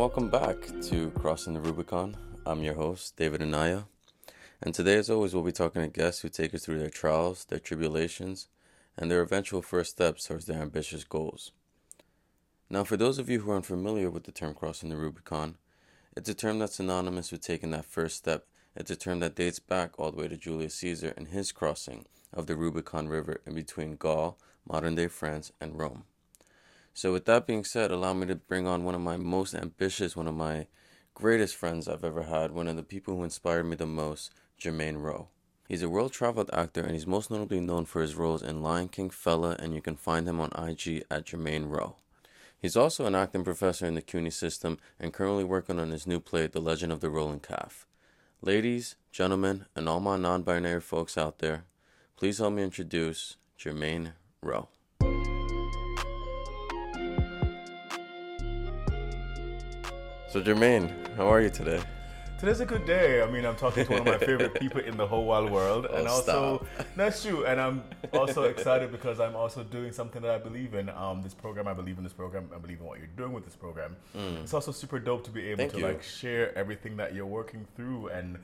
Welcome back to Crossing the Rubicon. I'm your host, David Anaya. And today, as always, we'll be talking to guests who take us through their trials, their tribulations, and their eventual first steps towards their ambitious goals. Now, for those of you who are unfamiliar with the term crossing the Rubicon, it's a term that's synonymous with taking that first step. It's a term that dates back all the way to Julius Caesar and his crossing of the Rubicon River in between Gaul, modern day France, and Rome. So, with that being said, allow me to bring on one of my most ambitious, one of my greatest friends I've ever had, one of the people who inspired me the most, Jermaine Rowe. He's a world traveled actor and he's most notably known for his roles in Lion King, Fela, and you can find him on IG at Jermaine Rowe. He's also an acting professor in the CUNY system and currently working on his new play, The Legend of the Rolling Calf. Ladies, gentlemen, and all my non binary folks out there, please help me introduce Jermaine Rowe. So, Jermaine, how are you today? Today's a good day. I mean, I'm talking to one of my favorite people in the whole wide world, Oh, and also stop. that's true. And I'm also excited because I'm also doing something that I believe in. Um, this program, I believe in this program. I believe in what you're doing with this program. It's also super dope to be able Mm. Thank to you. like share everything that you're working through and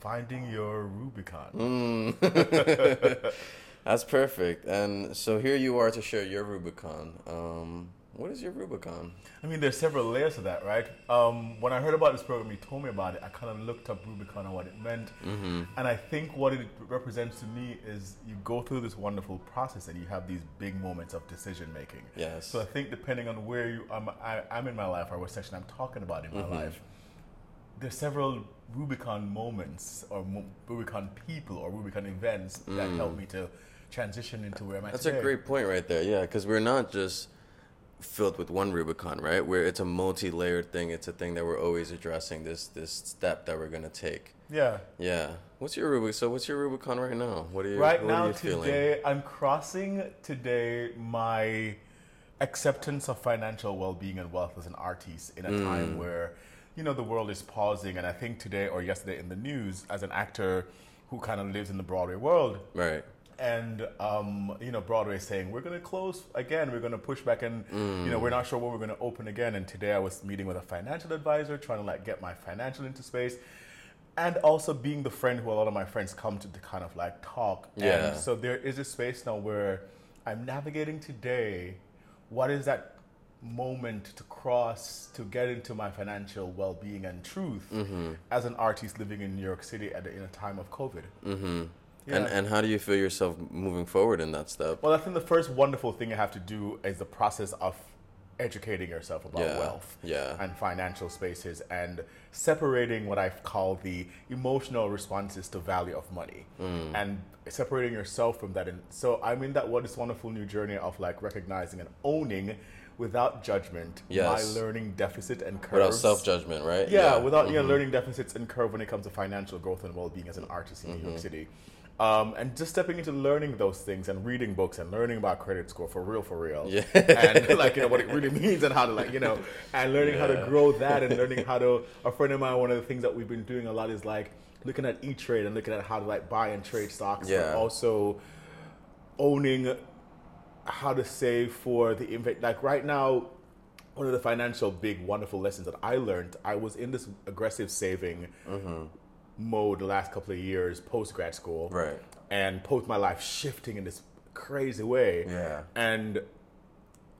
finding your Rubicon. Mm. That's perfect. And so here you are to share your Rubicon. Um, what is your Rubicon? I mean, there's several layers to that, right? Um, when I heard about this program, you told me about it. I kind of looked up Rubicon and what it meant, Mm-hmm. and I think what it represents to me is you go through this wonderful process and you have these big moments of decision making. Yes. So I think depending on where you um, I, I'm in my life or what section I'm talking about in my Mm-hmm. life, there's several Rubicon moments or Rubicon people or Rubicon events that help me to transition into where I'm at Mm. That's today. a great point right there. Yeah, because we're not just filled with one Rubicon, right? Where it's a multi-layered thing. It's a thing that we're always addressing. This this step that we're gonna take. Yeah. Yeah. What's your Rubicon? So what's your Rubicon right now? What are you? Right now, you feeling? today, I'm crossing today my acceptance of financial well-being and wealth as an artist in a Mm. time where, you know, the world is pausing. And I think today or yesterday in the news, as an actor who kind of lives in the Broadway world, Right. And um, you know Broadway saying we're going to close again. We're going to push back, and Mm. you know we're not sure when we're going to open again. And today I was meeting with a financial advisor, trying to like get my financial into space, and also being the friend who a lot of my friends come to to kind of like talk. Yeah. And so there is a space now where I'm navigating today. What is that moment to cross to get into my financial well-being and truth Mm-hmm. as an artist living in New York City at the, in a time of COVID? Mm-hmm. Yeah. And and how do you feel yourself moving forward in that step? Well, I think the first wonderful thing you have to do is the process of educating yourself about Yeah, wealth yeah. and financial spaces and separating what I call the emotional responses to value of money Mm. and separating yourself from that. And so I'm in that what is wonderful new journey of like recognizing and owning without judgment Yes. my learning deficit and curve. Without self judgment, right? Yeah, without you know, Mhm. learning deficits and curve when it comes to financial growth and well-being as an artist in New Mm-hmm. York City, um, and just stepping into learning those things and reading books and learning about credit score for real, for real, Yeah. and like you know what it really means and how to like you know, and learning how to grow that and learning how to. A friend of mine, one of the things that we've been doing a lot is like looking at E Trade and looking at how to like buy and trade stocks, Yeah. but also owning how to save for the impact. Like right now, one of the financial big wonderful lessons that I learned, I was in this aggressive saving mode the last couple of years post grad school, Right. and post my life shifting in this crazy way, Yeah. and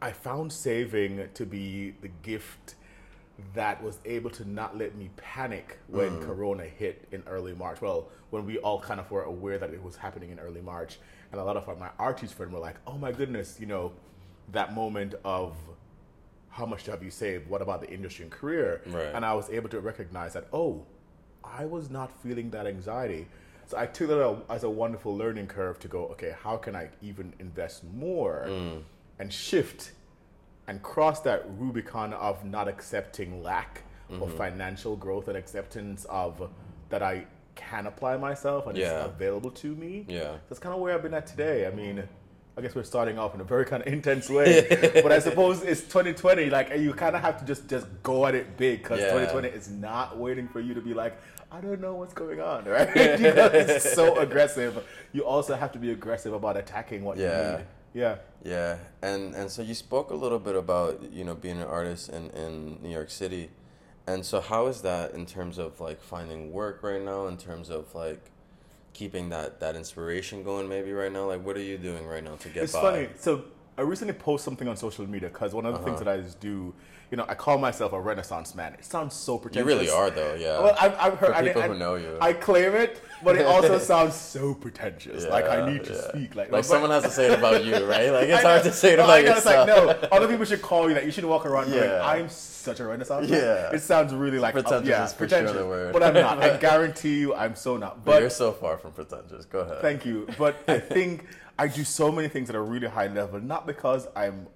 I found saving to be the gift that was able to not let me panic when mm. Corona hit in early March. Well, when we all kind of were aware that it was happening in early March, and a lot of my artist friends were like, "Oh my goodness," you know, that moment of how much have you saved? What about the industry and career? Right. And I was able to recognize that, oh, I was not feeling that anxiety. So I took that as a wonderful learning curve to go, okay, how can I even invest more mm. and shift and cross that Rubicon of not accepting lack of mm-hmm. financial growth and acceptance of that I can apply myself and Yeah. it's available to me. Yeah. That's kind of where I've been at today. I mean, I guess we're starting off in a very kind of intense way, but I suppose it's 2020. Like you kind of have to just just go at it big because Yeah. 2020 is not waiting for you to be like, I don't know what's going on, right? because it's so aggressive. You also have to be aggressive about attacking what you Yeah. need. Yeah. Yeah, and and so you spoke a little bit about you know being an artist in in New York City, and so how is that in terms of like finding work right now? In terms of like keeping that that inspiration going, maybe right now. Like, what are you doing right now to get It's by? funny. So I recently posted something on social media because one of the Uh-huh. things that I just do, you know, I call myself a Renaissance man. It sounds so pretentious. You really are though. Yeah. Well, I've, I've heard For I- people I, who know you. I claim it, but it also sounds so pretentious. like I need to yeah. speak like like but- someone has to say it about you, right? Like it's I hard to say it No, about I know, yourself. It's like no, other people should call you that. You should walk around going, Yeah. "I'm such a Renaissance." man." Yeah. it sounds really like uh, Pretentious yeah, is sure pretentious. word. But I'm not. I guarantee you, I'm so not. But But you're so far from pretentious. Go ahead. Thank you. But I think I do so many things at a really high level, not because I'm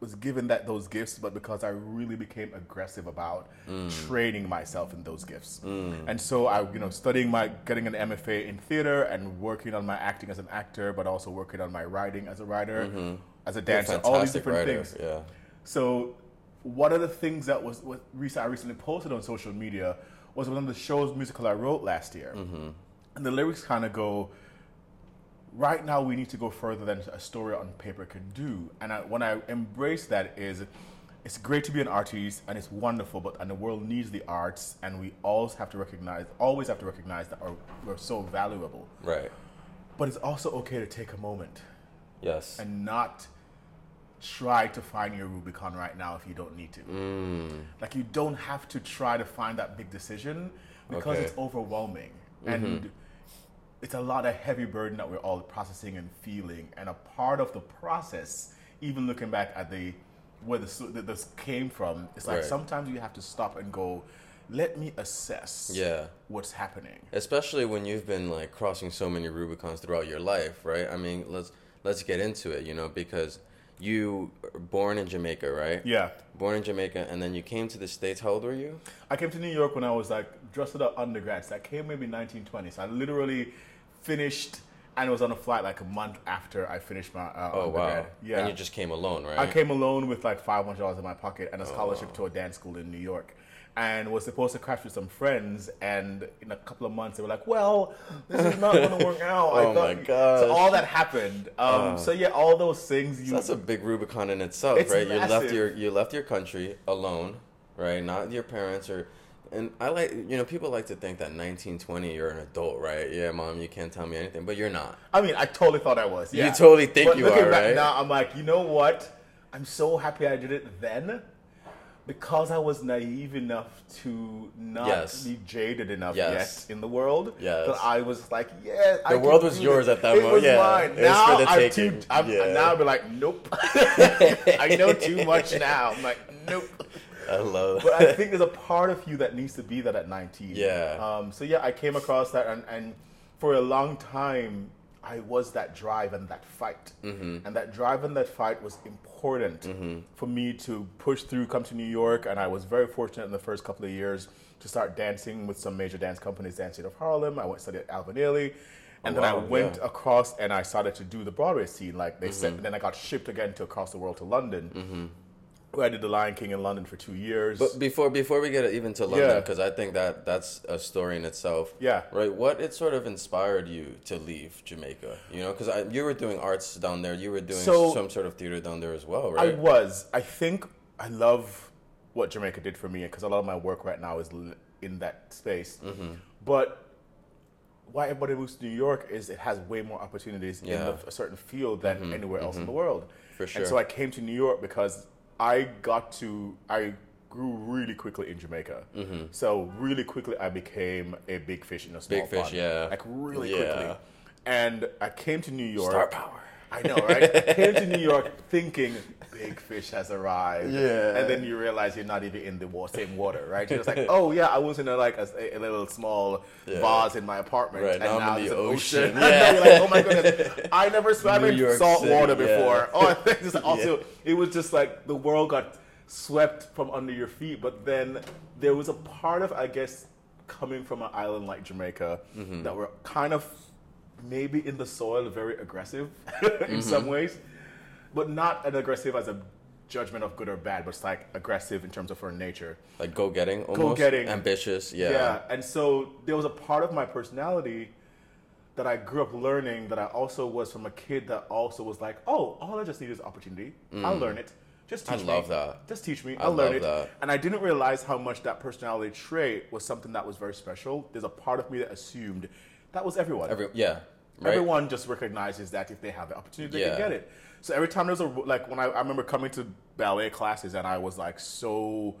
was given that those gifts, but because I really became aggressive about mm. training myself in those gifts. Mm. And so I, you know, studying my getting an MFA in theater and working on my acting as an actor, but also working on my writing as a writer, mm-hmm. as a dancer, all these different writer. things. Yeah. So one of the things that was what recent, I recently posted on social media was one of the shows musical I wrote last year, mm-hmm. and the lyrics kind of go. Right now, we need to go further than a story on paper can do, and I, when I embrace that, is it's great to be an artist and it's wonderful, but and the world needs the arts, and we always have to recognize, always have to recognize that our, we're so valuable. Right. But it's also okay to take a moment Yes. and not try to find your Rubicon right now if you don't need to. Mm. Like you don't have to try to find that big decision because Okay. Mm-hmm. it's overwhelming and it's a lot of heavy burden that we're all processing and feeling. And a part of the process, even looking back at the where this, this came from, it's like Right. sometimes you have to stop and go, let me assess Yeah. what's happening. especially when you've been like crossing so many rubicons throughout your life right i mean let's let's get into it you know because you were born in jamaica right Yeah. born in jamaica and then you came to the states how old were you I came to New York when I was like just at undergrad. So I came maybe 1920s. So I literally finished and was on a flight like a month after I finished my uh, oh wow undergrad. Yeah. and you just came alone right I came alone with like five hundred dollars in my pocket and a scholarship to a dance school in New York. And was supposed to crash with some friends, and in a couple of months they were like, "Well, this is not going to work out." I Oh my gosh. So all that happened. Um, so yeah, all those things. You So that's a big rubicon in itself It's right you left your you left your country alone right not your parents or and I like you know people like to think that 19 20 you're an adult right yeah mom you can't tell me anything but you're not I mean, I totally thought I was. Yeah. You totally think but you are, right? Now I'm like, you know what? I'm so happy I did it then, because I was naive enough to not Yes. be jaded enough Yes. yet in the world. Yes. That I was like, yeah, The can world was yours this. at that it moment, Was yeah. mine. It was now for the I'm taking. too. I'm, Yeah. Now I'll be like, nope. I know too much now. I'm like, nope. I love But I think there's a part of you that needs to be that at 19. Yeah. Um, so yeah, I came across that, and, and for a long time, I was that drive and that fight, Mm-hmm. and that drive and that fight was important for me to push through, come to New York, and I was very fortunate in the first couple of years to start dancing with some major dance companies, Dancing of Harlem. I went to study at Alvin Ailey. And Oh, then I went yeah. across and I started to do the Broadway scene. Like they Mm-hmm. said, then I got shipped again to across the world to London, where I did The Lion King in London for two years. But before before we get even to London, Yeah. because I think that that's a story in itself. Yeah. Right. What it sort of inspired you to leave Jamaica? You know, because you were doing arts down there. You were doing So- some sort of theater down there as well, right? I was. I think I love what Jamaica did for me because a lot of my work right now is in that space. Mm-hmm. But why everybody moves to New York is it has way more opportunities in Yeah. Mm-hmm. the, a certain field than anywhere else in the world. For sure. And so I came to New York because I got to I grew really quickly in Jamaica. So really quickly I became a big fish in a small Mm-hmm. Big fish, pond. yeah. Like really Yeah. quickly. And I came to New York. Star power. I know, right? I came to New York thinking big fish has arrived. Yeah. And then you realize you're not even in the wa- same water, right? You're just like, oh yeah, I was in a, like a, a little small Yeah. vase in my apartment, Right, and now now the an ocean. ocean. Yeah. you're like, oh my goodness, I never swam in salt City, water yeah. before. Oh, I think just also it was just like the world got swept from under your feet. But then there was a part of, I guess, coming from an island like Jamaica Mm-hmm. that were kind of maybe in the soil very aggressive in some Mm-hmm. ways, but not an aggressive as a judgment of good or bad, but it's like aggressive in terms of her nature. Like go getting, almost Go-getting. ambitious. Yeah. Yeah, and so there was a part of my personality that I grew up learning that I also was from a kid that also was like, oh, all I just need is opportunity. I'll learn it. Just Mm. I teach love me. that. Just teach me. I I'll learn it. that. And I didn't realize how much that personality trait was something that was very special. There's a part of me that assumed that was everyone. Every yeah, right. Everyone just recognizes that if they have the opportunity, they Yeah. can get it. So every time there's a like when I, I remember coming to ballet classes and I was like so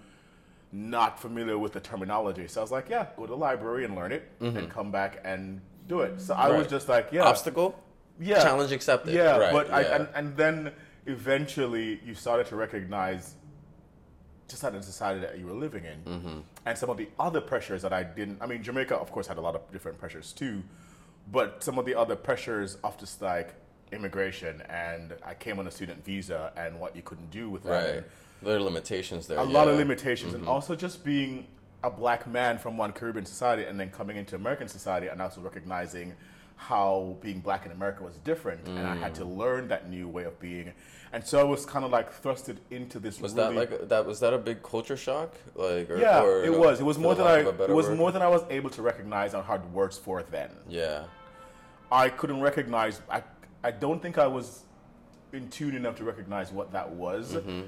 not familiar with the terminology. So I was like, yeah, go to the library and learn it, and come back and do it. So I was Mm-hmm. Just like, yeah, Obstacle. yeah, Challenge accepted. yeah. Right, but I and, and then eventually you started to recognize just that in society that you were living in, Mm-hmm. and some of the other pressures that I didn't. I mean, Jamaica, of course, had a lot of different pressures too, but some of the other pressures of just like immigration, and I came on a student visa, and what you couldn't do with that, right. There are limitations there. a lot of yeah. limitations, and also just being a black man from one Caribbean society and then coming into American society, and also recognizing how being black in America was different, and I had to Mm. learn that new way of being, and so I was kind of like thrusted into this. Was really, that like that? Was that a big culture shock? Like or, yeah, or, it no, was. It was more than I. lack of a better It was word? more than I was able to recognize and had words for then. Yeah. I couldn't recognize. I I don't think I was in tune enough to recognize what that was Mm-hmm.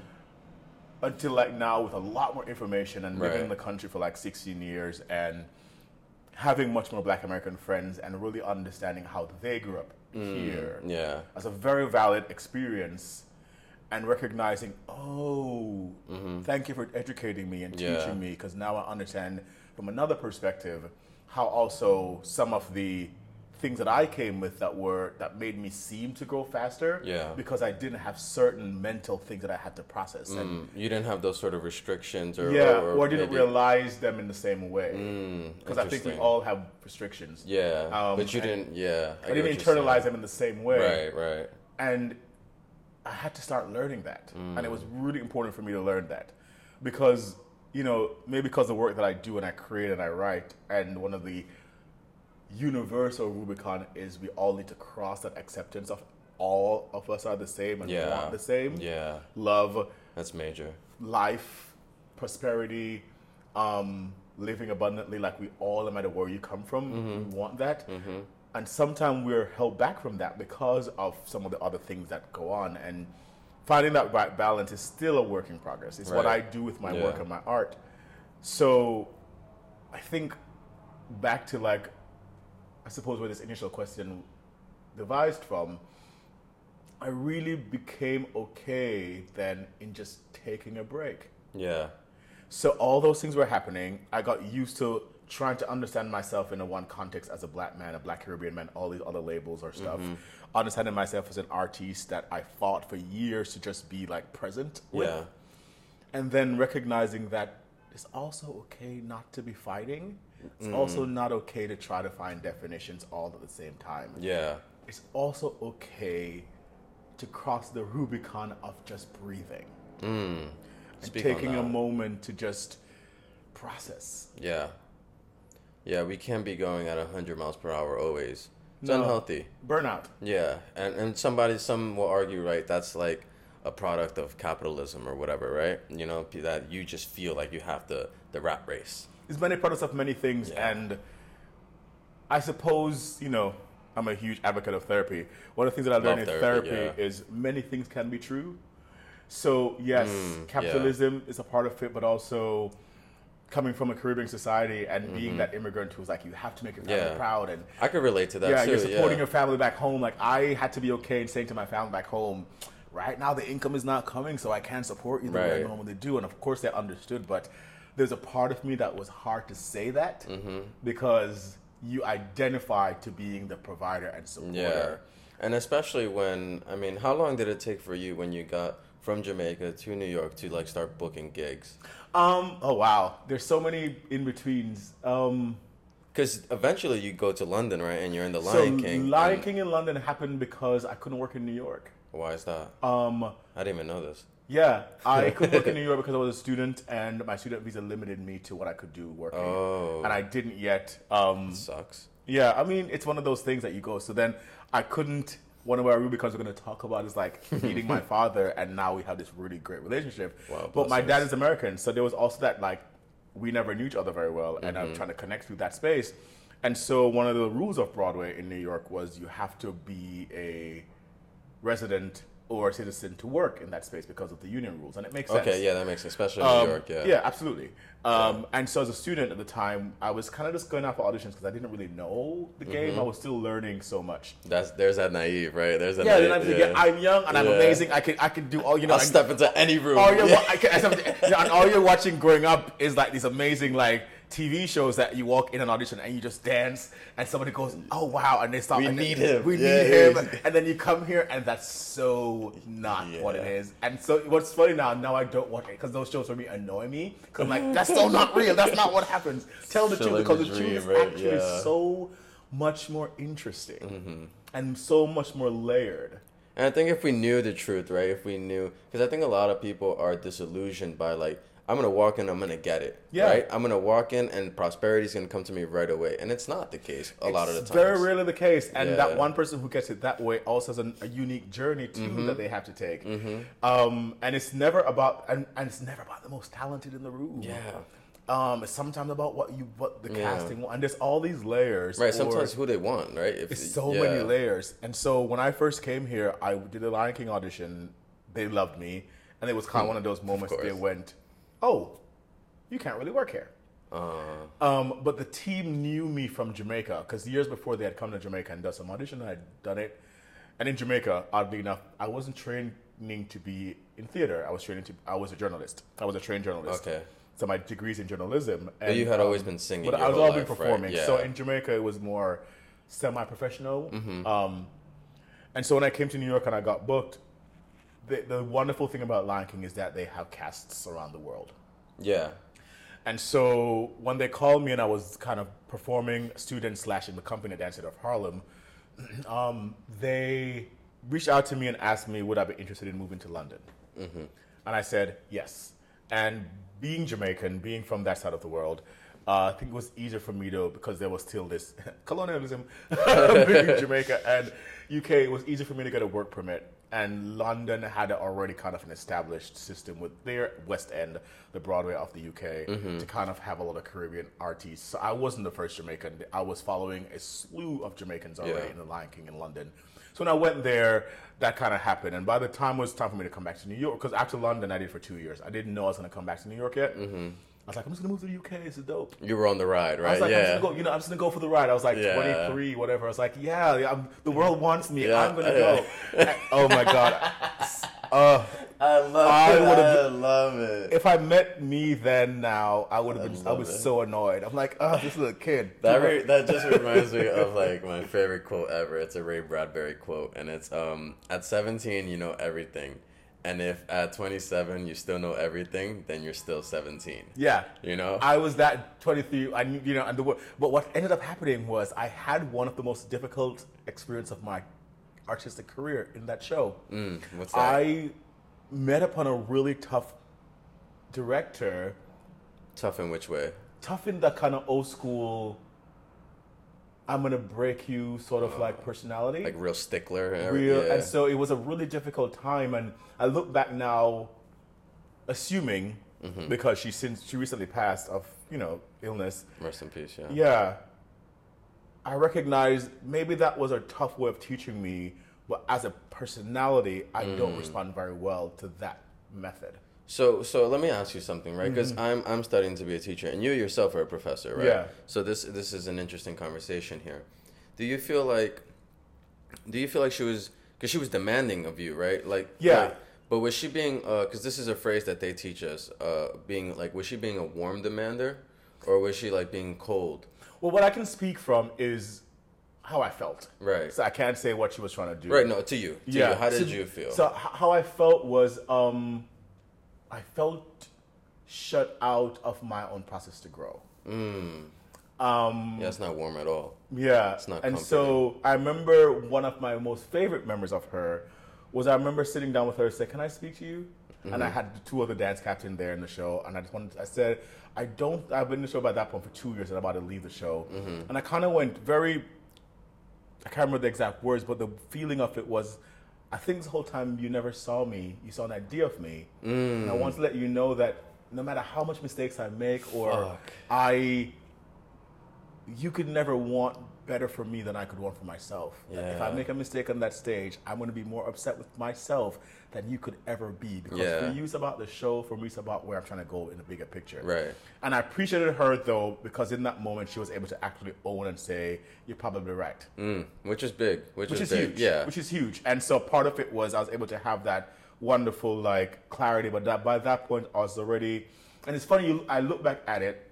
until like now with a lot more information and living in the country for like 16 years and having much more Black American friends and really understanding how they grew up here Mm, Yeah. as a very valid experience and recognizing, oh, thank you for educating me and Mm-hmm. Yeah. teaching me because now I understand from another perspective how also some of the things that I came with that were that made me seem to grow faster Yeah. because I didn't have certain mental things that I had to process and Mm, you didn't have those sort of restrictions, or yeah or, or, didn't maybe- realize them in the same way Mm, because I think we all have restrictions Yeah, Um, but you didn't. Yeah, I get didn't internalize them in the same way Right, right. and I had to start learning that, and it Mm. was really important for me to learn that because you know maybe because the work that I do and I create and I write, and one of the universal Rubicon is we all need to cross that acceptance of all of us are the same and Yeah. want the same Yeah, love, that's major. life, prosperity, um, living abundantly. Like we all, no matter where you come from, Mm-hmm. we want that. And sometimes we're held back from that because of some of the other things that go on. And finding that right balance is still a work in progress. It's what I do with my Yeah. work and my art. So I think back to like, I suppose where this initial question devised from, I really became okay then in just taking a break. Yeah, So all those things were happening. I got used to trying to understand myself in a one context as a black man, a black Caribbean man, all these other labels or stuff. Mm-hmm. Understanding myself as an artist that I fought for years to just be like present with. yeah, And then recognizing that it's also okay not to be fighting. It's Mm. also not okay to try to find definitions all at the same time yeah, it's also okay to cross the Rubicon of just breathing and Speak on taking a moment to just process. yeah, yeah. We can't be going at hundred miles per hour always. It's No. unhealthy. Burnout. Yeah, and and somebody, some will argue, right? That's like a product of capitalism or whatever, right? You know, that you just feel like you have the the rat race. It's many products of many things, Yeah. and I suppose you know I'm a huge advocate of therapy. One of the things that I learned in therapy, therapy, yeah. is many things can be true. So yes, Mm, yeah. capitalism is a part of it, but also coming from a Caribbean society and being that immigrant who's like you have to make your family Mm-hmm. Yeah. proud and I could relate to that yeah, too. you're supporting yeah. your family back home. Like I had to be okay in saying to my family back home, right now the income is not coming, so I can't support you the way I normally do. And of course they understood, but there's a part of me that was hard to say that Mm-hmm. because you identify to being the provider and supporter. Yeah, and especially when I mean, how long did it take for you when you got from Jamaica to New York to like start booking gigs? Um. Oh wow. There's so many in betweens. Um. Because eventually you go to London, right? And you're in the So Lion King. Lion and- King in London happened because I couldn't work in New York. Why is that? Um. I didn't even know this. Yeah, I couldn't work in New York because I was a student, and my student visa limited me to what I could do working. Oh. And I didn't yet. Um, Sucks. yeah, I mean, it's one of those things that you go. So then I couldn't. One of our Rubicons we're going to talk about is like meeting my father, and now we have this really great relationship. Wow, but my dad is American, so there was also that like we never knew each other very well, and Mm-hmm. I'm trying to connect through that space. And so one of the rules of Broadway in New York was you have to be a resident or a citizen to work in that space because of the union rules, and it makes sense. Okay, yeah, that makes sense, especially in Um, New York. Yeah. yeah, absolutely. Um, And so as a student at the time, I was kind of just going out for auditions because I didn't really know the game. Mm-hmm. I was still learning so much. That's there's that naive, right? There's that Yeah, then naive, I'm thinking, I'm young and I'm Yeah. amazing. I can I can do all you know. I'll and step into any room. all you're, Yeah. wa- I can, you know, and all you're watching growing up is like these amazing like TV shows that you walk in an audition and you just dance and somebody goes, oh wow, and they stop. We and need then- him. We Yeah, need him, yeah. and then you come here and that's so not what it is. And so what's funny now? Now I don't watch it because those shows for me annoy me because I'm like, that's so not real. That's not what happens. Tell the truth because the the truth dream, is actually Yeah. Mm-hmm. so much more interesting and so much more layered. And I think if we knew the truth, right? If we knew, because I think a lot of people are disillusioned by like, I'm gonna walk in, I'm gonna get it, Yeah. right? I'm gonna walk in, and prosperity's gonna come to me right away, and it's not the case a lot of the times. It's very rarely the case, and that one person who gets it that way also has an, a unique journey too Mm-hmm. that they have to take. Um, and it's never about and, and it's never about the most talented in the room. Yeah. Um, it's sometimes about what you what the Yeah. casting and there's all these layers. Right. Sometimes who they want, right? If it's so yeah. many layers. And so when I first came here, I did a Lion King audition. They loved me, and it was kind of one of those moments they went, "Oh, you can't really work here." Uh, Um, but the team knew me from Jamaica because years before they had come to Jamaica and done some audition. I had done it, and in Jamaica, oddly enough, I wasn't training to be in theater. I was training to. I was a journalist. I was a trained journalist. Okay. So my degree's in journalism. And, you had always been singing But I was always life, right? performing. So in Jamaica, it was more semi-professional. Mm-hmm. Um, and so when I came to New York and I got booked, the, the wonderful thing about Lion King is that they have casts around the world. yeah. And so when they called me and I was kind of performing student slash in the company at Dance Theater of Harlem, um, they reached out to me and asked me would I be interested in moving to London. And I said yes. And being Jamaican, being from that side of the world, uh, I think it was easier for me though because there was still this colonialism in Jamaica and UK. It was easier for me to get a work permit. And London had already kind of an established system with their West End, the Broadway of the UK, to kind of have a lot of Caribbean artists. So I wasn't the first Jamaican. I was following a slew of Jamaicans already Yeah. in the Lion King in London. So when I went there, that kind of happened. And by the time it was time for me to come back to New York, because after London I did for two years, I didn't know I was going to come back to New York yet. Mm-hmm. I was like, I'm just going to move to the UK. It's is dope. You were on the ride, right? I was like, I'm just gonna go, you know, I'm just gonna go for the ride. I was like Yeah. 23, whatever. I was like, yeah, yeah, I'm, the world wants me. Yeah. I'm gonna go. oh my god. Uh, I love I it. I love it. if I met me then now, I would have been. I, was it. so annoyed. I'm like, oh, this little kid. That re- that just reminds me of like my favorite quote ever. It's a Ray Bradbury quote, and it's um at 17 you know everything, and if at 27 you still know everything, then you're still 17. yeah. You know. I was that 23. I you know, and the but what ended up happening was I had one of the most difficult experience of my artistic career in that show. Mm, what's that? I met upon a really tough director Tough in which way? tough in that kind of old school I'm gonna break you sort of like personality. Like real stickler. And Real, yeah. and so it was a really difficult time and I look back now assuming Mm-hmm. because she since she recently passed of, you know, illness. Rest in peace. Yeah. Yeah. I recognize maybe that was a tough way of teaching me, but as a personality, I Mm. don't respond very well to that method. So so let me ask you something, right? Because I'm I'm studying to be a teacher, and you yourself are a professor, right? Yeah. So this this is an interesting conversation here. Do you feel like, do you feel like she was because she was demanding of you, right? Like Yeah. like- but was she being because this is a phrase that they teach us, uh, being like was she being a warm demander, or was she like being cold? Well, what I can speak from is how I felt. Right. So I can't say what she was trying to do. Right. No. To you. To Yeah. You. How did So- you feel? So how I felt was um, I felt shut out of my own process to grow. Mm. Um, Yeah, it's not warm at all. yeah. It's not and so I remember one of my most favorite memories of her was I remember sitting down with her and said, "Can I speak to you?" And I had two other dance captains there in the show, and I just wanted. I said, "I don't. I've been in the show by that point for two years, and I'm about to leave the show." And I kind of went very. I can't remember the exact words, but the feeling of it was, I think this whole time you never saw me. You saw an idea of me, mm. and I want to let you know that no matter how much mistakes I make or Fuck. I you could never want better for me than I could want for myself. That If I make a mistake on that stage, I'm going to be more upset with myself than you could ever be. Because Yeah. for you, it's about the show. For me, it's about where I'm trying to go in the bigger picture. Right. And I appreciated her though because in that moment she was able to actually own and say, "You're probably right," Mm, which is big. Which, which is, is big. huge. Yeah. which is huge. And so part of it was I was able to have that wonderful like clarity, but that by that point I was already. And it's funny. You, I look back at it,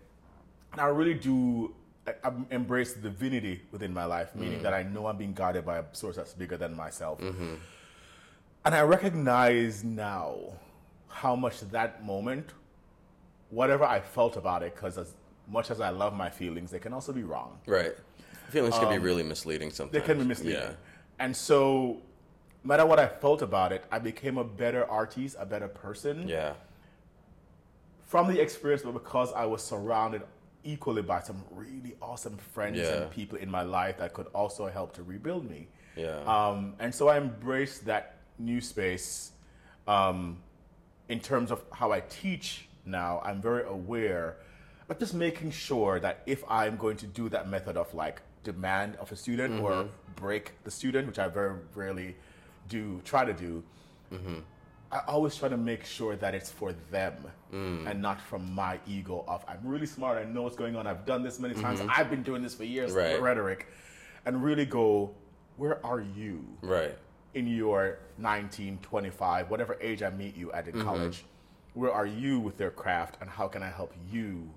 and I really do. I, I embrace the divinity within my life, meaning that I know I'm being guided by a source that's bigger than myself. And I recognize now how much that moment, whatever I felt about it, because as much as I love my feelings, they can also be wrong. right. Feelings can be really misleading sometimes. Um, They can be misleading. Yeah. And so, no matter what I felt about it, I became a better artist, a better person Yeah. from the experience, but because I was surrounded equally by some really awesome friends Yeah. and people in my life that could also help to rebuild me. Yeah. Um, and so I embraced that new space um, in terms of how I teach now. I'm very aware, but just making sure that if I'm going to do that method of like demand of a student or break the student, which I very rarely do, try to do, I always try to make sure that it's for them mm. and not from my ego of I'm really smart, I know what's going on, I've done this many times, mm-hmm. I've been doing this for years, Right. rhetoric, and really go, where are you right. in your 19, 25, whatever age I meet you at in mm-hmm. college? Where are you with their craft and how can I help you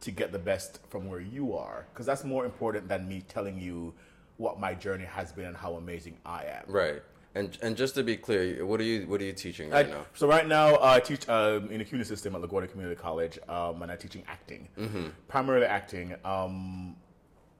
to get the best from where you are? Because that's more important than me telling you what my journey has been and how amazing I am. Right. And and just to be clear, what are you what are you teaching I- right now? So right now, uh, I teach um, in the CUNY system at LaGuardia Community College, um, and I'm teaching acting, Mm-hmm. primarily acting. Um,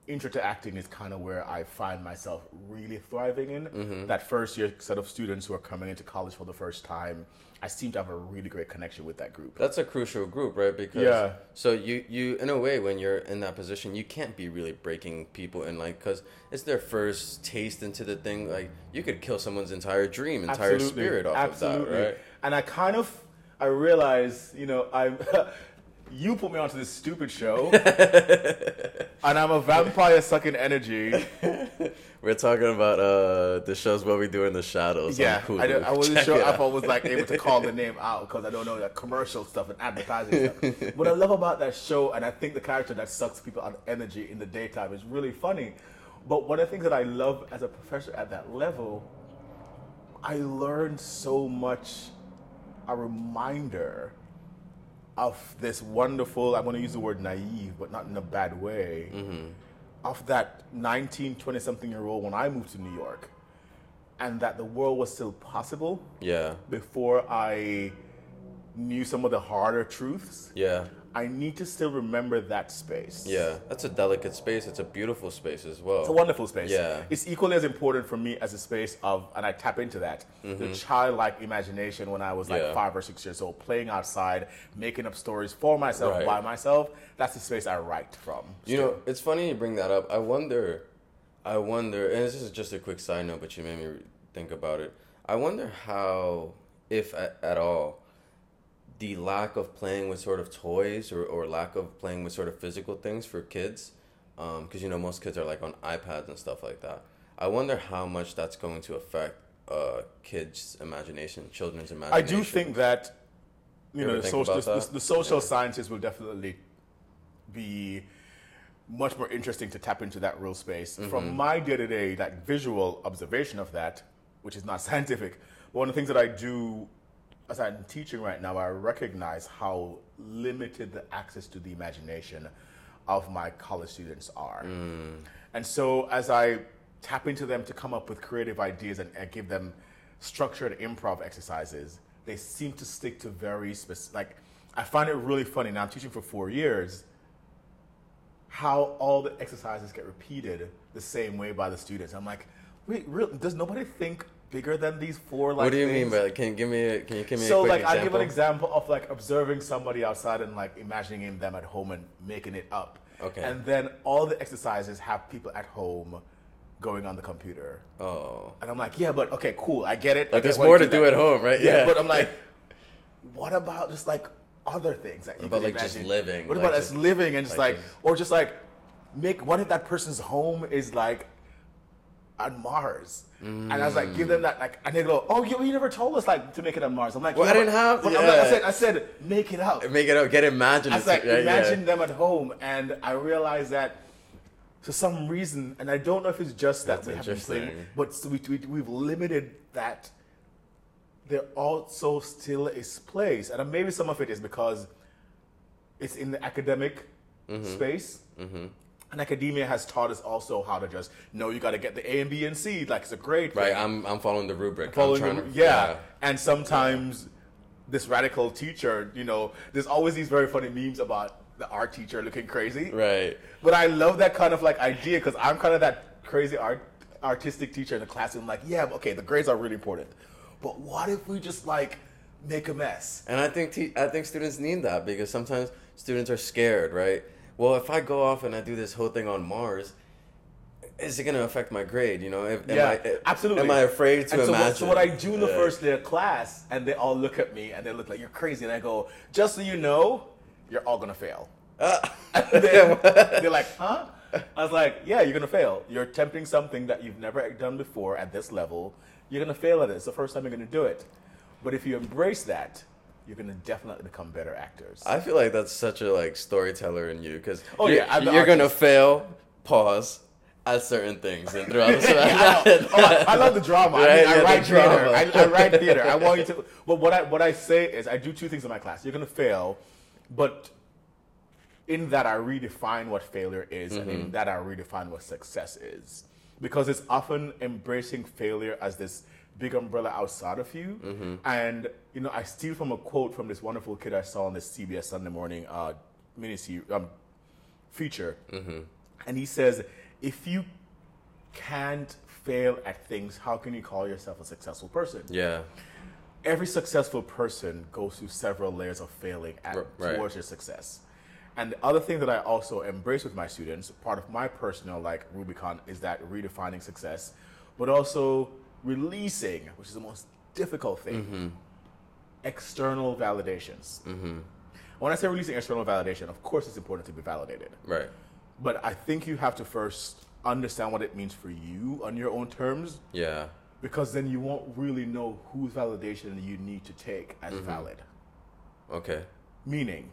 intro to acting is kind of where I find myself really thriving in. Mm-hmm. That first year set of students who are coming into college for the first time, I seem to have a really great connection with that group. That's a crucial group, right? Because Yeah. so you you in a way when you're in that position, you can't be really breaking people in like cuz it's their first taste into the thing like you could kill someone's entire dream, entire spirit off Absolutely. of that, right? And I kind of, I realize, you know, I'm. You put me onto this stupid show, and I'm a vampire sucking energy. We're talking about uh the shows what we do in the shadows. Yeah. I, I wasn't Check sure if. I was like able to call the name out because I don't know that commercial stuff and advertising stuff. What I love about that show, and I think the character that sucks people out of energy in the daytime is really funny. But one of the things that I love as a professor at that level, I learned so much. A reminder of this wonderful. I'm going to use the word naive, but not in a bad way. Of that 19, 20 something year old when I moved to New York, and that the world was still possible Yeah. before I knew some of the harder truths. Yeah. I need to still remember that space. Yeah. That's a delicate space. It's a beautiful space as well. It's a wonderful space. Yeah. It's equally as important for me as a space of, and I tap into that, the childlike imagination when I was like Mm-hmm. Yeah. five or six years old, playing outside, making up stories for myself, Right. by myself. That's the space I write from. You know, it's funny you bring that up. I wonder, I wonder, and this is just a quick side note, but you made me think about it. I wonder how, if at, at all, the lack of playing with sort of toys or, or lack of playing with sort of physical things for kids, because you know most kids are like on iPads and stuff like that. I wonder how much that's going to affect uh, kids' imagination, children's imagination. I do think that you, You know the, social, the, that? the social Yeah. sciences will definitely be much more interesting to tap into that real space. Mm-hmm. From my day to day, like visual observation of that, which is not scientific, one of the things that I do as I'm teaching right now, I recognize how limited the access to the imagination of my college students are. Mm. And so as I tap into them to come up with creative ideas and, and give them structured improv exercises, they seem to stick to very specific. Like, I find it really funny. Now I'm teaching for four years. How all the exercises get repeated the same way by the students. I'm like, wait, real, does nobody think bigger than these four? Like, What do you mean things? by that? Can you give me a, can you give me so a quick like example? I give an example of like observing somebody outside and like imagining them at home and making it up. Okay. And then all the exercises have people at home going on the computer. Oh. And I'm like, yeah, but okay, cool, I get it. Like, there's more you to do at home, right? Yeah, Yeah. but I'm like, what about just like other things that you about, like, just imagine? living, What like, about just- us living and just like like, just- or just like make what if that person's home is like on Mars? And I was like, give them that like, and they go, oh, you, you never told us like to make it on Mars. I'm like, Well, I didn't have- but I'm like- I yeah. said, I said, make it up. Make it up. Get I imaginative. was like. Yeah. imagine them at home, and I realized that for some reason, and I don't know if it's just that That's we have been playing, but we, we, we've limited that. There also still is place, and maybe some of it is because it's in the academic Mm-hmm. space. And academia has taught us also how to just know you got to get the A and B and C, like it's a grade. Right. thing I'm I'm following the rubric. I'm following trying the- to- yeah. and sometimes this radical teacher you know there's always these very funny memes about the art teacher looking crazy Right. but i love that kind of like idea because i'm kind of that crazy art artistic teacher in the classroom like yeah okay the grades are really important but what if we just like make a mess And I think te- I think students need that because sometimes students are scared, right? Well, if I go off and I do this whole thing on Mars, is it going to affect my grade? You know, If- am yeah, I, absolutely. Am I afraid to and so imagine? What, so what I do in the Yeah. first day of class, and they all look at me and they look like you're crazy, and I go, just so you know, you're all gonna fail. Uh. And then they're like, huh? I was like, yeah, you're gonna fail. You're attempting something that you've never done before at this level. You're gonna fail at it. It's the first time you're gonna do it. But if you embrace that, you're gonna definitely become better actors. I feel like that's such a like storyteller in you because Oh, you're, yeah, you're gonna fail, pause at certain things, and throughout the I. Oh, I- I love the drama. I, Right, mean, I yeah, the write theater. drama. I, I write theater. I want you to. But what I what I say is, I do two things in my class. You're gonna fail, but in that I redefine what failure is, and Mm-hmm. in that I redefine what success is, because it's often embracing failure as this big umbrella outside of you. Mm-hmm. And you know, I steal from a quote from this wonderful kid I saw on this CBS Sunday Morning uh, mini um, feature, Mm-hmm. and he says, if you can't fail at things, how can you call yourself a successful person? yeah, Every successful person goes through several layers of failing at, R- right. towards their success. And the other thing that I also embrace with my students, part of my personal like Rubicon, is that redefining success, but also releasing, which is the most difficult thing, Mm-hmm. external validations. When I say releasing external validation, of course it's important to be validated. right. But I think you have to first understand what it means for you on your own terms, Yeah, because then you won't really know whose validation you need to take as valid. okay, Meaning,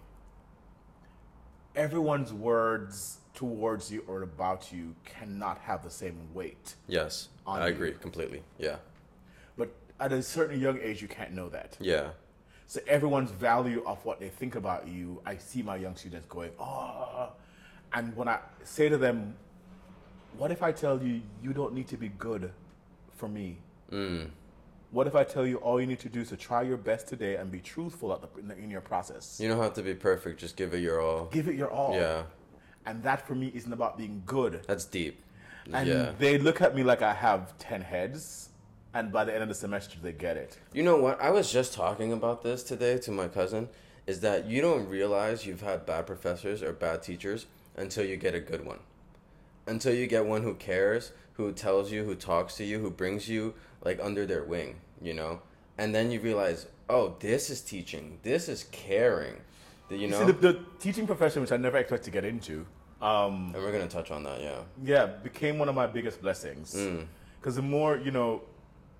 everyone's words towards you or about you cannot have the same weight. yes, I you. agree completely. Yeah, But at a certain young age, you can't know that. yeah, So everyone's value of what they think about you, I see my young students going, oh. And when I say to them, what if I tell you you don't need to be good for me? Mm. What if I tell you all you need to do is to try your best today and be truthful at the, in, the, in your process? you don't have to be perfect. Just give it your all. Give it your all. Yeah, And that for me isn't about being good. that's deep. And yeah. they look at me like I have 10 heads. And by the end of the semester, they get it. You know what? I was just talking about this today to my cousin. Is that you don't realize you've had bad professors or bad teachers until you get a good one. Until you get one who cares, who tells you, who talks to you, who brings you like under their wing, you know? And then you realize, oh, this is teaching. This is caring. You You know? see, the, the teaching profession, which I never expected to get into, um, and we're going to touch on that, yeah. yeah, became one of my biggest blessings. Mm. Because the more, you know,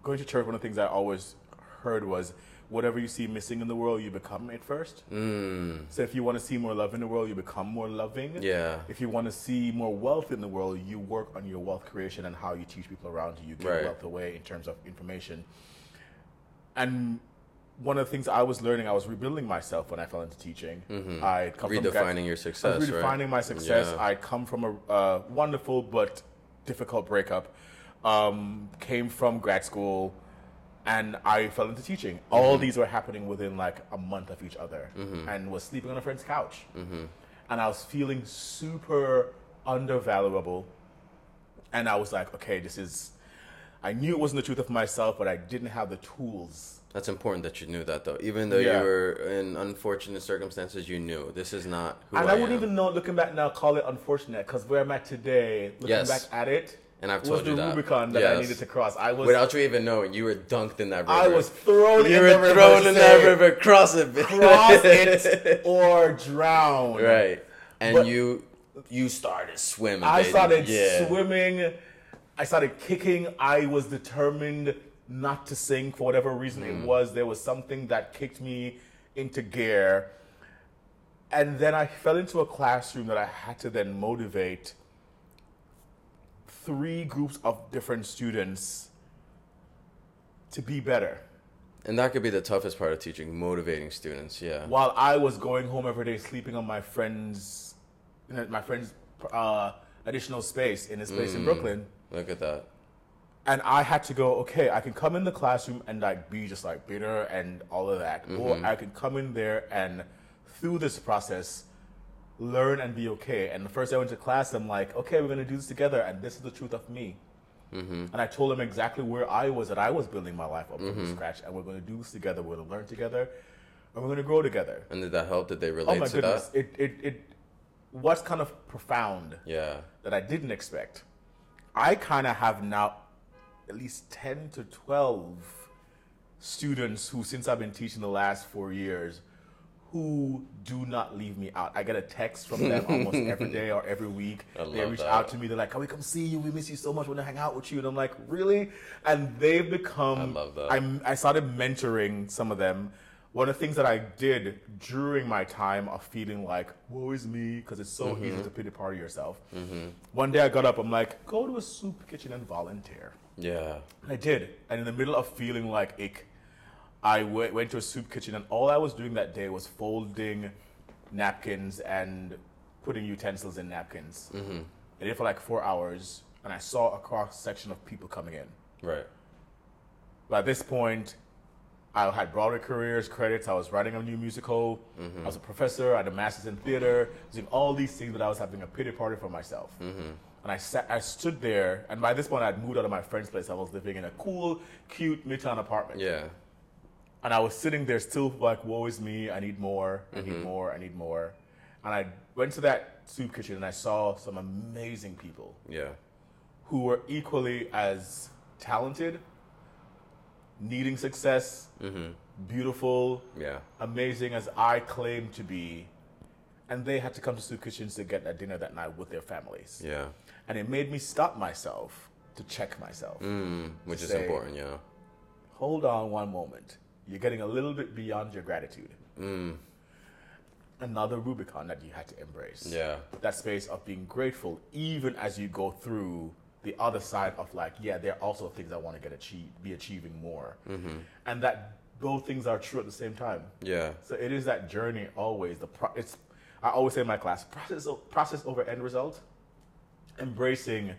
going to church, one of the things I always heard was whatever you see missing in the world, you become it first. Mm. So if you want to see more love in the world, you become more loving. Yeah. If you want to see more wealth in the world, you work on your wealth creation and how you teach people around you. You give Right. wealth away in terms of information. And one of the things I was learning, I was rebuilding myself when I fell into teaching. I come from grad- Mm-hmm. Redefining your I success, was right? redefining my success. Yeah. I come from a uh, wonderful but difficult breakup. Um, came from grad school, and I fell into teaching. All Mm-hmm. these were happening within like a month of each other, and was sleeping on a friend's couch. Mm-hmm. And I was feeling super undervaluable, and I was like, okay, this is. I knew it wasn't the truth of myself, but I didn't have the tools That's important that you knew that, though. Even though Yeah. you were in unfortunate circumstances, you knew this is not who and I, I, wouldn't am. even know, looking back now, call it unfortunate because where I'm at today, looking Yes. back at it, And I've told you that. Rubicon that I needed to cross. I was, Without you even knowing, you were dunked in that river. I was thrown You in were the river. thrown in that river. Cross it. Cross it or drown. right. And But- you you started swimming. I baby. started Yeah. swimming. I started kicking. I was determined not to sink for whatever reason Mm. it was. There was something that kicked me into gear. And then I fell into a classroom that I had to then motivate three groups of different students to be better. And that could be the toughest part of teaching, motivating students. Yeah. While I was going home every day, sleeping on my friend's, you know, my friend's uh, additional space in his place in Brooklyn, Look at that. and I had to go. Okay, I can come in the classroom and like be just like bitter and all of that, or I could come in there and through this process learn and be okay. And the first day I went to class, I'm like, okay, we're gonna do this together, and this is the truth of me. Mm-hmm. And I told them exactly where I was, that I was building my life up from mm-hmm. scratch, and we're gonna do this together. We're gonna learn together, and we're gonna grow together. And did that help? Did they relate? Oh relate my to goodness! that? It it it. What's kind of profound Yeah. that I didn't expect. I kind of have now at least 10 to 12 students who, since I've been teaching the last four years, who do not leave me out. I get a text from them almost every day or every week. I They reach that. out to me. They're like, "Can we come see you? We miss you so much. We want to hang out with you." And I'm like, "Really?" And they've become. I love that. I'm, I started mentoring some of them. One of the things that I did during my time of feeling like, woe is me, because it's so Mm-hmm. easy to pity party yourself. One day I got up, I'm like, go to a soup kitchen and volunteer. Yeah. And I did. And in the middle of feeling like ick, I w- went to a soup kitchen, and all I was doing that day was folding napkins and putting utensils in napkins. Mm-hmm. I did it for like four hours, and I saw a cross section of people coming in. Right. But at this point, I had Broadway careers, credits. I was writing a new musical. I was a professor. I had a master's in theater. I was doing all these things, but I was having a pity party for myself. And I sat, I stood there, and by this point, I'd moved out of my friend's place. I was living in a cool, cute midtown apartment. Yeah. And I was sitting there still like, woe is me. I need more. I need more. I need more. And I went to that soup kitchen and I saw some amazing people Yeah. who were equally as talented, needing success, beautiful, Yeah. amazing as I claim to be. And they had to come to soup kitchens to get that dinner that night with their families. Yeah. And it made me stop myself to check myself. Mm, which is Say- important. Yeah. Hold on one moment. You're getting a little bit beyond your gratitude. Mm. Another Rubicon that you had to embrace. Yeah. that space of being grateful even as you go through the other side of like yeah there are also things i want to get achieved be achieving more mm-hmm. and that both things are true at the same time Yeah. so it is that journey always the pro- it's i always say in my class process o- process over end result embracing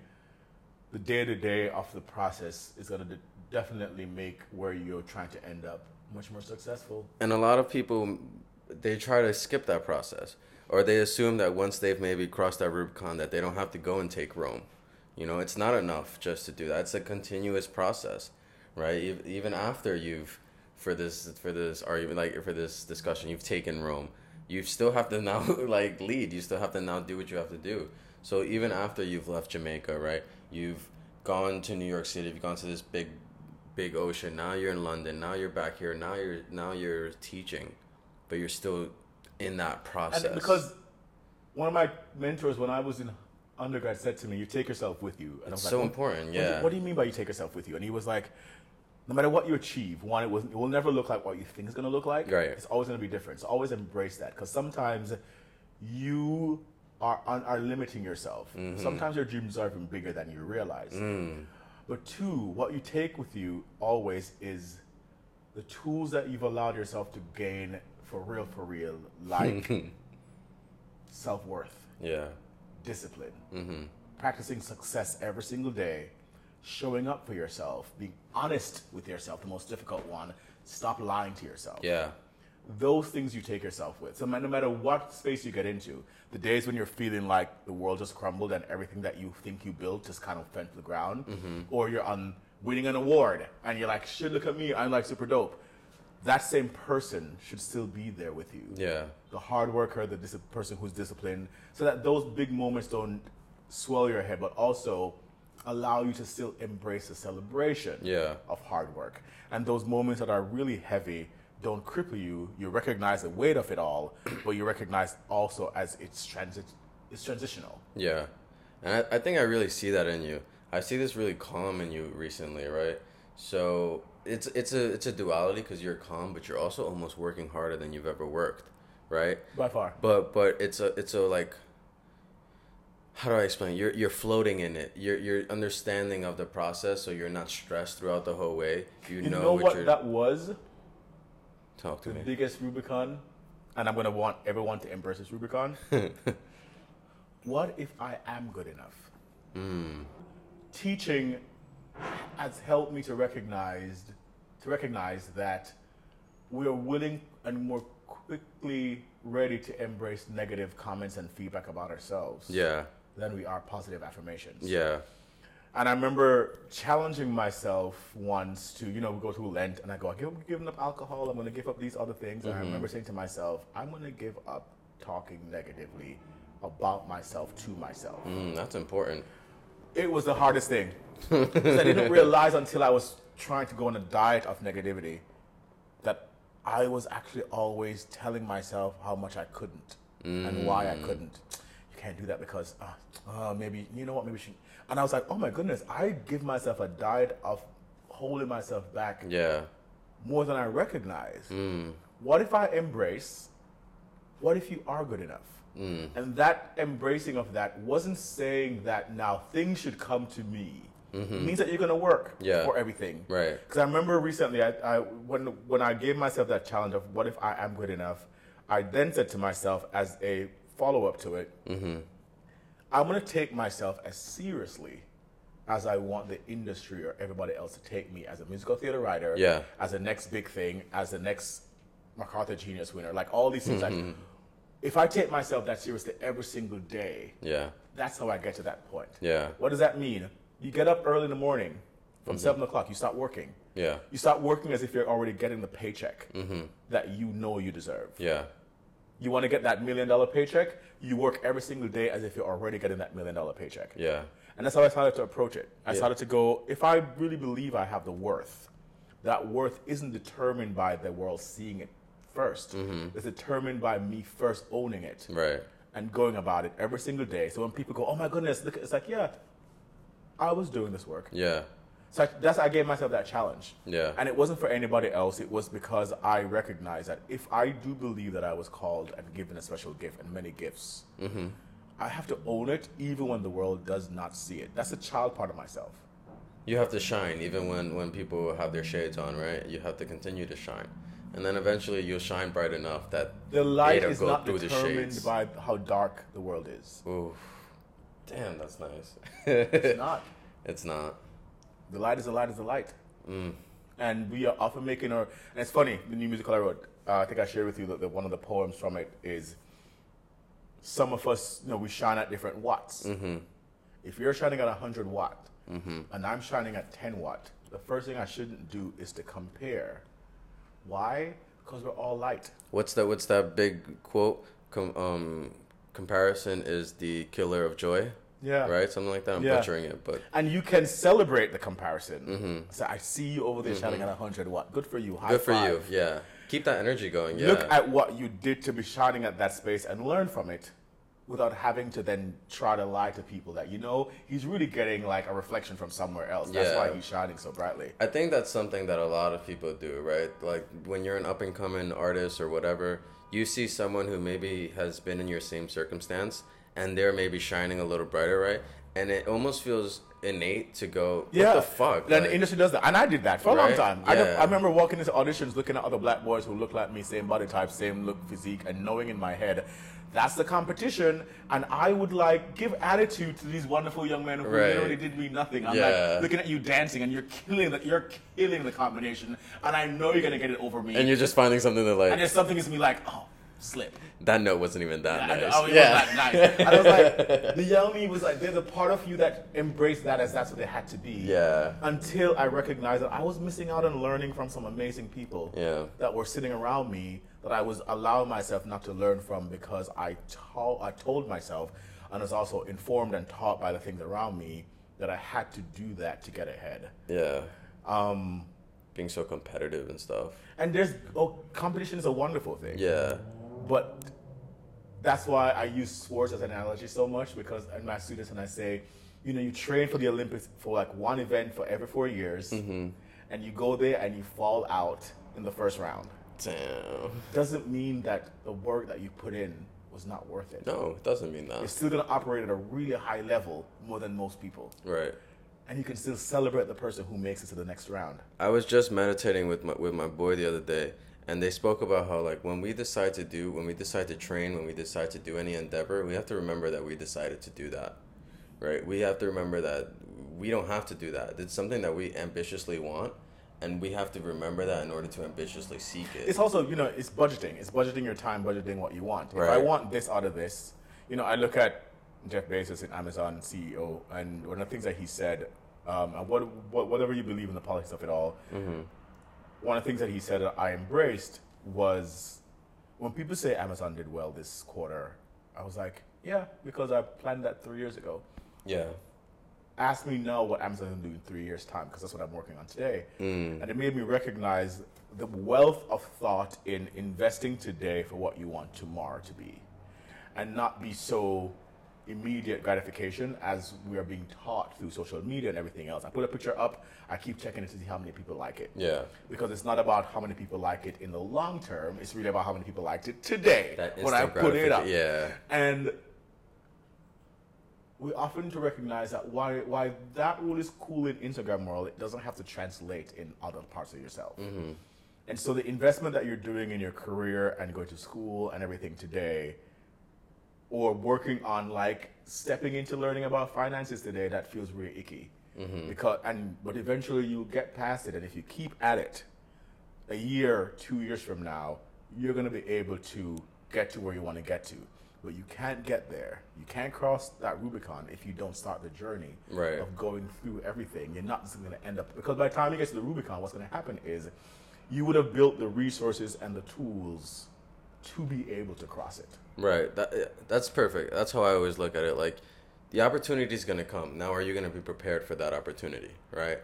the day to day of the process is going to de- definitely make where you're trying to end up much more successful And a lot of people, they try to skip that process, or they assume that once they've maybe crossed that Rubicon, that they don't have to go and take Rome. You know, it's not enough just to do that. It's a continuous process, right? Even after you've, for this for this argument, like for this discussion, you've taken Rome. You still have to now like lead. You still have to now do what you have to do. So even after you've left Jamaica, right? You've gone to New York City. You've gone to this big big ocean. Now you're in London. Now you're back here. Now you're now you're teaching, but you're still in that process. And because one of my mentors, when I was in undergrad, said to me, "You take yourself with you." And I It's was so "What- important, what do you- yeah. What do you mean by you take yourself with you? And he was like, "No matter what you achieve, one, it was it will never look like what you think it's gonna look like. Right. It's always gonna be different. So always embrace that, because sometimes you are are limiting yourself. Mm-hmm. Sometimes your dreams are even bigger than you realize. Mm. But two, what you take with you always is the tools that you've allowed yourself to gain for real, for real, like self worth, yeah, discipline, Mm-hmm. practicing success every single day, showing up for yourself, being honest with yourself, the most difficult one. Stop lying to yourself. yeah, Those things you take yourself with. So no matter what space you get into, the days when you're feeling like the world just crumbled and everything that you think you built just kind of fell to the ground, mm-hmm. or you're on winning an award and you're like, shit, look at me, I'm like super dope. That same person should still be there with you yeah, the hard worker, the dis- person who's disciplined, so that those big moments don't swell your head, but also allow you to still embrace the celebration Yeah. of hard work. And those moments that are really heavy don't cripple you. You recognize the weight of it all, but you recognize also as it's transit, is transitional. Yeah, and I, I think I really see that in you. I see this really calm in you recently, right? So it's it's a it's a duality because you're calm, but you're also almost working harder than you've ever worked, right? By far. But but it's a it's a like how do I explain? You're you're floating in it. You're you're understanding of the process, so you're not stressed throughout the whole way. You, You know, know what, what that was? Talk to The me. biggest Rubicon, and I'm gonna want everyone to embrace this Rubicon. what if I am good enough? Mm. Teaching has helped me to recognize to recognize that we're willing and more quickly ready to embrace negative comments and feedback about ourselves Yeah, than we are positive affirmations. yeah, And I remember challenging myself once to, you know, we go through Lent and I go, I'm giving up alcohol, I'm going to give up these other things. And I remember saying to myself, I'm going to give up talking negatively about myself to myself. mm, that's important. It was the hardest thing. I didn't realize until I was trying to go on a diet of negativity that I was actually always telling myself how much I couldn't and why I couldn't. You can't do that because uh, uh, maybe you know what maybe she. And I was like, oh my goodness, I give myself a diet of holding myself back Yeah, more than I recognize. mm, What if I embrace? What if you are good enough? mm, And that embracing of that wasn't saying that now things should come to me. It means that you're going to work Mm-hmm. Yeah. for everything. right. Because I remember recently, I, I when when I gave myself that challenge of what if I am good enough, I then said to myself as a follow up to it, Mm-hmm. I'm going to take myself as seriously as I want the industry or everybody else to take me as a musical theater writer, Yeah. as the next big thing, as the next MacArthur Genius winner, like all these things. Mm-hmm. Like, if I take myself that seriously every single day, Yeah, that's how I get to that point. yeah, What does that mean? You get up early in the morning from Mm-hmm. seven o'clock. You start working. yeah, You start working as if you're already getting the paycheck that you know you deserve. yeah, You want to get that million dollar paycheck. You work every single day as if you're already getting that million dollar paycheck. yeah, And that's how I started to approach it. I Yeah. started to go, if I really believe I have the worth, that worth isn't determined by the world seeing it 1st mm-hmm. It's determined by me first owning it right. and going about it every single day. So when people go, oh my goodness, look, it's like, yeah, I was doing this work. Yeah, So I, that's I gave myself that challenge. yeah, And it wasn't for anybody else. It was because I recognized that if I do believe that I was called and given a special gift and many gifts, Mm-hmm. I have to own it even when the world does not see it. That's a child part of myself. you have to shine even when when people have their shades on, right? You have to continue to shine, and then eventually you'll shine bright enough that The light is go not through the determined by how dark the world is. Ooh, damn, that's nice. It's not. It's not. The light is the light is the light. Mm. And we are often making our. And it's funny, the new musical I wrote, uh, I think I shared with you that, that one of the poems from it is some of us, you know, we shine at different watts. Mm-hmm. If you're shining at 100 watt and I'm shining at 10 watt, the first thing I shouldn't do is to compare. Why? Because we're all light. What's that? What's that big quote? Com- um, comparison is the killer of joy. Yeah. Right, something like that. I'm Yeah. butchering it, but And you can celebrate the comparison. Mm-hmm. So I see you over there shining at 100 watt. Good for you. High good for you. Yeah, keep that energy going. Yeah, Look at what you did to be shining at that space and learn from it without having to then try to lie to people that you know he's really getting like a reflection from somewhere else. That's Yeah. why he's shining so brightly. I think that's something that a lot of people do, right? Like when you're an up and coming artist or whatever, you see someone who maybe has been in your same circumstance and they're maybe shining a little brighter, right? And it almost feels innate to go, what the fuck? Then Like, the industry does that, and I did that for a long Right? time. I, Yeah. I remember walking into auditions, looking at other black boys who look like me, same body type, same look, physique, and knowing in my head. That's the competition, and I would like give attitude to these wonderful young men who Right. literally did me nothing. I'm Yeah. like looking at you dancing, and you're killing the you're killing the combination, and I know you're gonna get it over me. and you're just finding something to and there's something is me like, oh, slip. that note wasn't even that I know, nice. oh, it yeah. was that nice. I was like, the young me was like, there's a part of you that embraced that as that's what it had to be. Yeah. Until I recognized that I was missing out on learning from some amazing people Yeah. that were sitting around me that I was allowing myself not to learn from because I, to- I told myself and was also informed and taught by the things around me that I had to do that to get ahead. Yeah. Um, Being so competitive and stuff. and there's oh, competition is a wonderful thing. Yeah. But that's why I use sports as an analogy so much because in my students and I say, you know, you train for the Olympics for like one event for every four years, Mm-hmm. and you go there and you fall out in the first round. Damn. Doesn't mean that the work that you put in was not worth it. No, it doesn't mean that. You're still gonna operate at a really high level more than most people, Right. and you can still celebrate the person who makes it to the next round. I was just meditating with my with my boy the other day, and they spoke about how like when we decide to do, when we decide to train, when we decide to do any endeavor, we have to remember that we decided to do that, right? We have to remember that we don't have to do that. It's something that we ambitiously want, and we have to remember that in order to ambitiously seek it. It's also, you know, it's budgeting. It's budgeting your time, budgeting what you want. If I want this out of this, you know, I look at Jeff Bezos, an Amazon CEO, and one of the things that he said, um, what, what, whatever you believe in the politics of it all, one of the things that he said that I embraced was when people say Amazon did well this quarter, I was like, yeah, because I planned that three years ago. yeah. Ask me now what Amazon is doing in three years' time, because that's what I'm working on today. Mm. And it made me recognize the wealth of thought in investing today for what you want tomorrow to be, and not be so immediate gratification as we are being taught through social media and everything else. I put a picture up, I keep checking it to see how many people like it. Yeah. Because it's not about how many people like it in the long term, it's really about how many people liked it today That when I put it up. Yeah. And we often to recognize that why why that rule is cool in Instagram world, it doesn't have to translate in other parts of yourself. And so the investment that you're doing in your career and going to school and everything today, or working on like stepping into learning about finances today, that feels really icky. Mm-hmm. Because and but eventually you'll get past it, and if you keep at it, a year, two years from now, you're going to be able to get to where you want to get to. But you can't get there. You can't cross that Rubicon if you don't start the journey Right. of going through everything. You're not just going to end up, because by the time you get to the Rubicon, what's going to happen is you would have built the resources and the tools to be able to cross it. Right. That that's perfect. That's how I always look at it. Like, the opportunity is gonna come. Now, are you gonna be prepared for that opportunity? Right.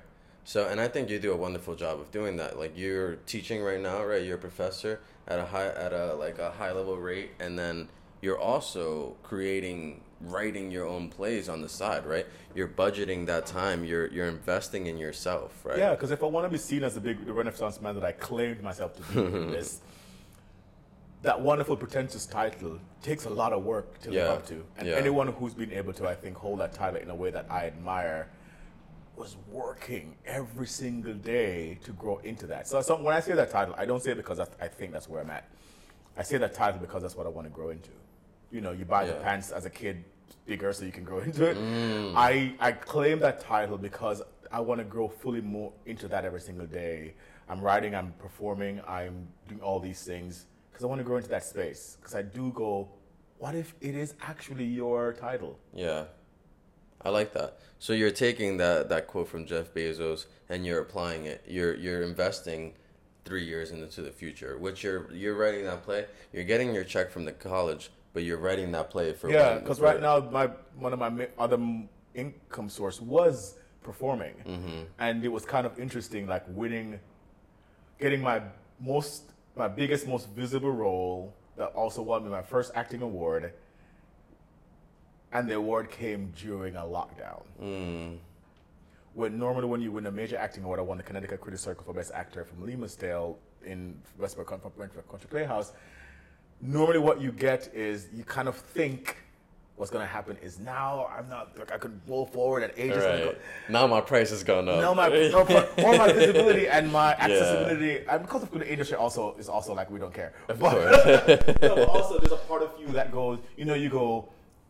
So, and I think you do a wonderful job of doing that. Like, you're teaching right now, right? You're a professor at a high, at a like a high level rate, and then you're also creating, writing your own plays on the side, right? You're budgeting that time. You're you're investing in yourself, right? Yeah, because if I want to be seen as the big Renaissance man that I claimed myself to be this, that wonderful pretentious title takes a lot of work to Yeah, live up to. And yeah. anyone who's been able to, I think, hold that title in a way that I admire was working every single day to grow into that. So, so when I say that title, I don't say it because I, I think that's where I'm at. I say that title because that's what I want to grow into. You know, you buy the pants as a kid bigger so you can grow into it. Mm. I, I claim that title because I want to grow fully more into that every single day. I'm writing, I'm performing, I'm doing all these things because I want to grow into that space. Because I do go, what if it is actually your title? Yeah. I like that. So you're taking that, that quote from Jeff Bezos and you're applying it. You're you're investing three years into the future. Which you're you're writing that play. You're getting your check from the college, but you're writing that play for Yeah, because right now my one of my other income source was performing, Mm-hmm. and it was kind of interesting, like winning, getting my most my biggest, most visible role that also won me my first acting award, and the award came during a lockdown. Mm, When normally when you win a major acting award, I won the Connecticut Critics Circle for Best Actor from Lemusdale in Westport Country Playhouse. Normally, what you get is you kind of think what's going to happen is now I'm not like I could roll forward and age is going to go. Now my price has gone up. No, my no, my visibility and my accessibility, and because of the industry also is also like we don't care. Of But, no, but also there's a part of you that goes, you know, you go,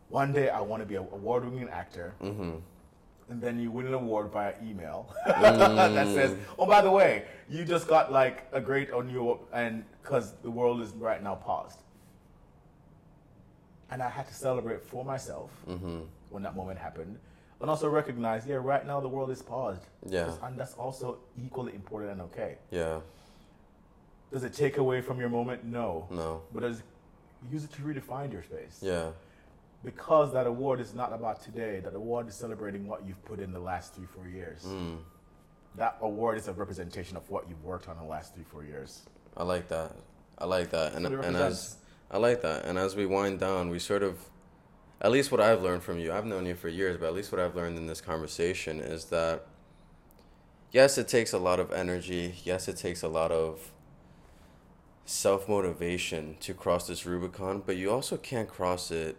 one day I want to be an award-winning actor, Mm-hmm. and then you win an award via email Mm. that says, oh, by the way, you just got like a great on your and because the world is right now paused. And I had to celebrate for myself Mm-hmm. when that moment happened, and also recognize, yeah, right now the world is paused. Yeah. and that's also equally important and okay. yeah. Does it take away from your moment? No. No. But does use it to redefine your space? Yeah. Because that award is not about today. That award is celebrating what you've put in the last three, four years. Mm. That award is a representation of what you've worked on the last three, four years. I like that. I like that. And and as. I like that. And as we wind down, we sort of, at least what I've learned from you, I've known you for years, but at least what I've learned in this conversation is that, yes, it takes a lot of energy. Yes, it takes a lot of self motivation to cross this Rubicon, but you also can't cross it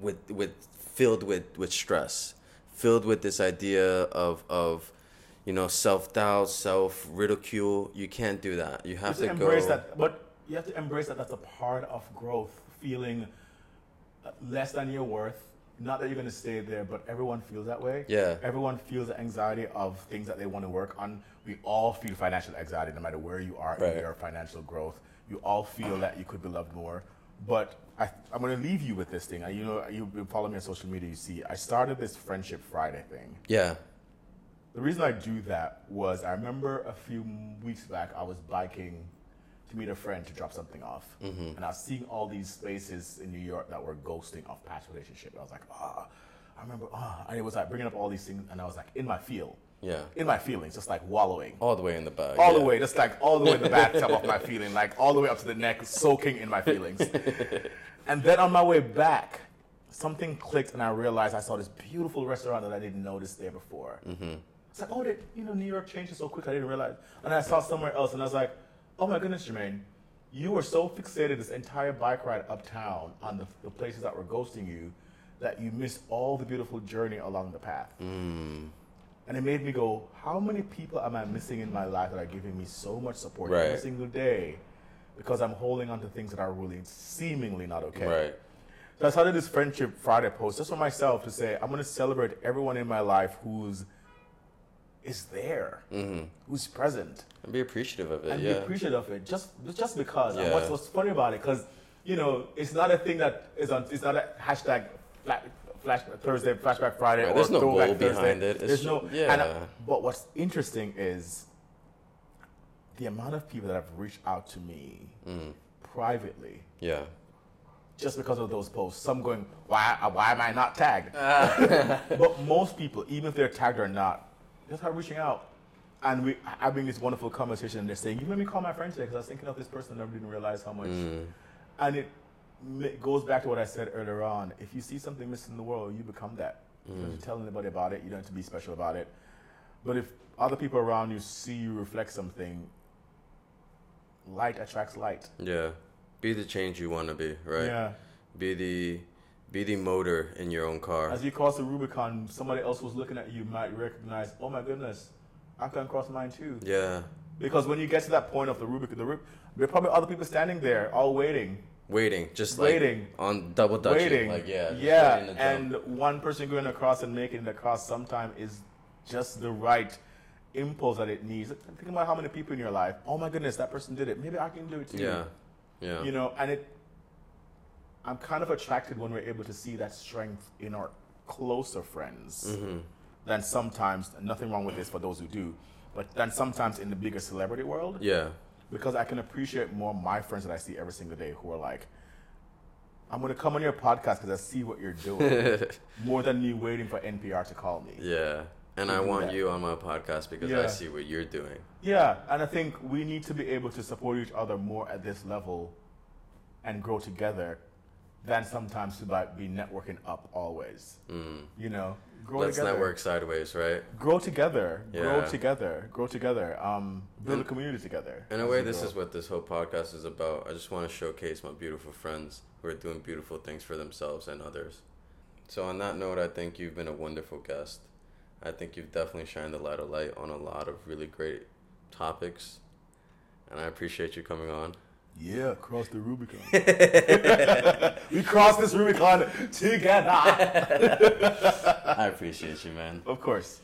with with filled with with stress, filled with this idea of of you know self doubt, self ridicule. You can't do that. You have You to embrace go. that, but you have to embrace that. That's a part of growth. Feeling less than your worth. Not that you're going to stay there, but everyone feels that way. Yeah. Everyone feels the anxiety of things that they want to work on. We all feel financial anxiety, no matter where you are Right. in your financial growth. You all feel that you could be loved more. But I, I'm going to leave you with this thing. And You know, you've been following me on social media. You see, I started this Friendship Friday thing. Yeah. The reason I do that was I remember a few weeks back I was biking to meet a friend to drop something off, Mm-hmm. and I was seeing all these spaces in New York that were ghosting of past relationship. And I was like, ah, I remember, ah, and it was like bringing up all these things, and I was like in my feel, Yeah. in my feelings, just like wallowing. All the way in the bag. All yeah. the way, just like all the way in the bathtub of my feeling, like all the way up to the neck, soaking in my feelings. and then on my way back, something clicked, and I realized I saw this beautiful restaurant that I didn't notice there before. Mm-hmm. It's like, oh, they, you know, New York changes so quick. I didn't realize. And I saw somewhere else, and I was like, oh my goodness, Jermaine, you were so fixated this entire bike ride uptown on the, the places that were ghosting you that you missed all the beautiful journey along the path. Mm. And it made me go, how many people am I missing in my life that are giving me so much support Right. every single day because I'm holding on to things that are really seemingly not okay? Right. So I started this Friendship Friday post just for myself to say, I'm going to celebrate everyone in my life who's is there, Mm-hmm. who's present, And be appreciative of it. and yeah. be appreciative of it. Just just because. And Yeah. what's, what's funny about it, because you know, it's not a thing that is on. It's not a hashtag flash, flash Thursday, flashback Friday, Right, or there's no goal Thursday. behind it. It's There's no. yeah. And I- but what's interesting is the amount of people that have reached out to me Mm. privately yeah. just because of those posts. Some going, why, why am I not tagged? Ah. but most people, even if they're tagged or not, just start reaching out. And we having this wonderful conversation, and they're saying, "You made me call my friend today because I was thinking of this person and I didn't realize how much." Mm. And it ma- goes back to what I said earlier on. If you see something missing in the world, you become that. You don't have to tell anybody about it. You don't have to be special about it. But if other people around you see you reflect something, light attracts light. Yeah. Be the change you want to be, right? Yeah. Be the be the motor in your own car. As you cross the Rubicon, somebody else was looking at you might recognize, oh my goodness, I can cross mine too. yeah. Because when you get to that point of the Rubicon, the Rub- there are probably other people standing there, all waiting, Waiting, just like Waiting. on double dutching, waiting. like yeah, yeah. And one person going across and making it across sometime is just the right impulse that it needs. Think about how many people in your life. Oh my goodness, that person did it. Maybe I can do it too. yeah, yeah, You know, and it. I'm kind of attracted when we're able to see that strength in our closer friends. mm-hmm. than sometimes nothing wrong with this for those who do but then sometimes in the bigger celebrity world yeah, because i can appreciate more my friends that i see every single day who are like i'm going to come on your podcast because i see what you're doing more than me waiting for npr to call me yeah. And I want that. you on my podcast because Yeah. I see what you're doing. yeah and i think we need to be able to support each other more at this level and grow together than sometimes to like be networking up always Mm. you know grow Let's together network sideways, right? grow together yeah. grow together grow together um build a community together In a way, this grow. is what this whole podcast is about. I just want to showcase my beautiful friends who are doing beautiful things for themselves and others. So, on that note, I think you've been a wonderful guest. I think you've definitely shined a lot of light on a lot of really great topics. And I appreciate you coming on. Yeah, cross the Rubicon. we crossed this Rubicon together. I appreciate you, man. of course.